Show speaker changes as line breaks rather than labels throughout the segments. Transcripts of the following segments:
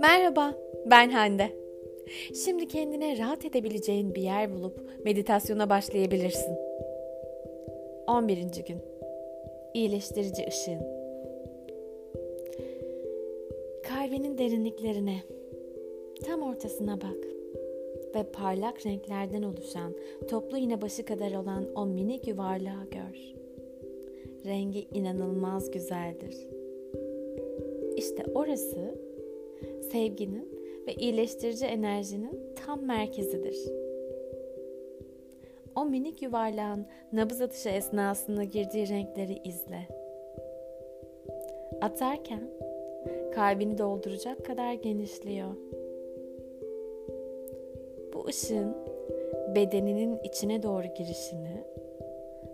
Merhaba, ben Hande. Şimdi kendine rahat edebileceğin bir yer bulup meditasyona başlayabilirsin. 11. gün. İyileştirici ışığın. Kalbinin derinliklerine, tam ortasına bak ve parlak renklerden oluşan toplu iğne başı kadar olan o minik yuvarlağı gör. Rengi inanılmaz güzeldir. İşte orası sevginin ve iyileştirici enerjinin tam merkezidir. O minik yuvarlağın nabız atışı esnasında girdiği renkleri izle. Atarken kalbini dolduracak kadar genişliyor. Bu ışığın bedeninin içine doğru girişini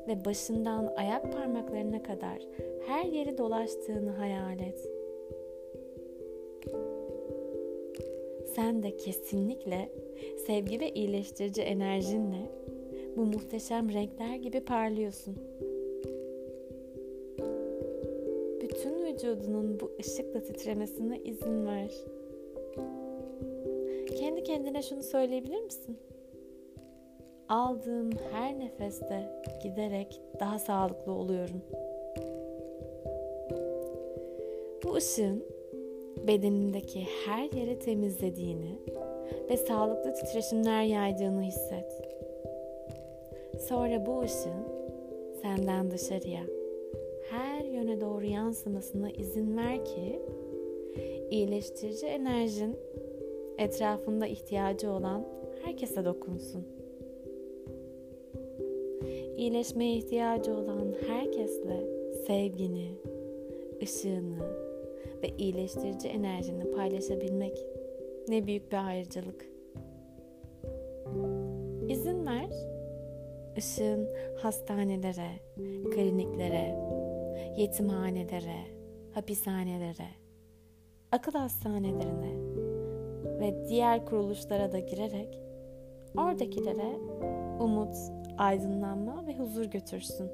ve başından ayak parmaklarına kadar her yeri dolaştığını hayal et. Sen de kesinlikle sevgi ve iyileştirici enerjinle bu muhteşem renkler gibi parlıyorsun. Bütün vücudunun bu ışıkla titremesine izin ver. Kendi kendine şunu söyleyebilir misin? Aldığım her nefeste giderek daha sağlıklı oluyorum. Bu ışığın bedenindeki her yere temizlediğini ve sağlıklı titreşimler yaydığını hisset. Sonra bu ışığın senden dışarıya her yöne doğru yansımasına izin ver ki iyileştirici enerjin etrafında ihtiyacı olan herkese dokunsun. İyileşmeye ihtiyacı olan herkesle sevgini, ışığını ve iyileştirici enerjini paylaşabilmek ne büyük bir ayrıcalık. İzin ver, ışığın hastanelere, kliniklere, yetimhanelere, hapishanelere, akıl hastanelerine ve diğer kuruluşlara da girerek oradakilere umut, aydınlanma ve huzur götürsün.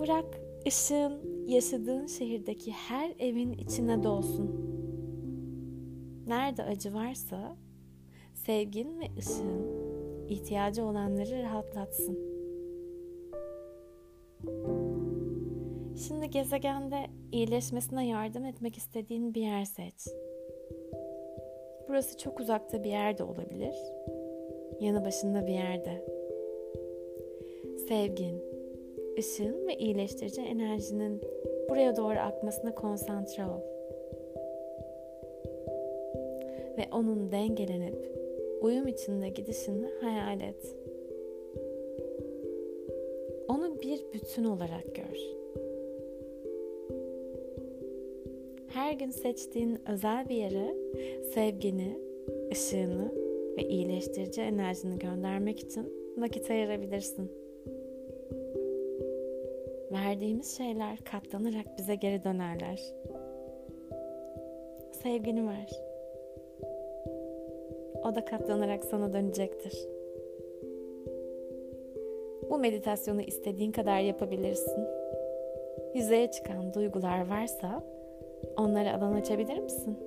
Bırak ışığın yaşadığın şehirdeki her evin içine dolsun. Nerede acı varsa sevgin ve ışığın ihtiyacı olanları rahatlatsın. Şimdi gezegende iyileşmesine yardım etmek istediğin bir yer seç. Burası çok uzakta bir yerde olabilir. Yanı başında bir yerde. Sevgin, ışığın ve iyileştirici enerjinin buraya doğru akmasına konsantre ol. Ve onun dengelenip uyum içinde gidişini hayal et. Onu bir bütün olarak gör. Her gün seçtiğin özel bir yere sevgini, ışığını ve iyileştirici enerjini göndermek için vakit ayırabilirsin. Verdiğimiz şeyler katlanarak bize geri dönerler. Sevgini ver. O da katlanarak sana dönecektir. Bu meditasyonu istediğin kadar yapabilirsin. Yüzeye çıkan duygular varsa onlara alan açabilir misin?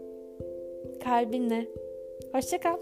Kalbinle. Hoşça kal.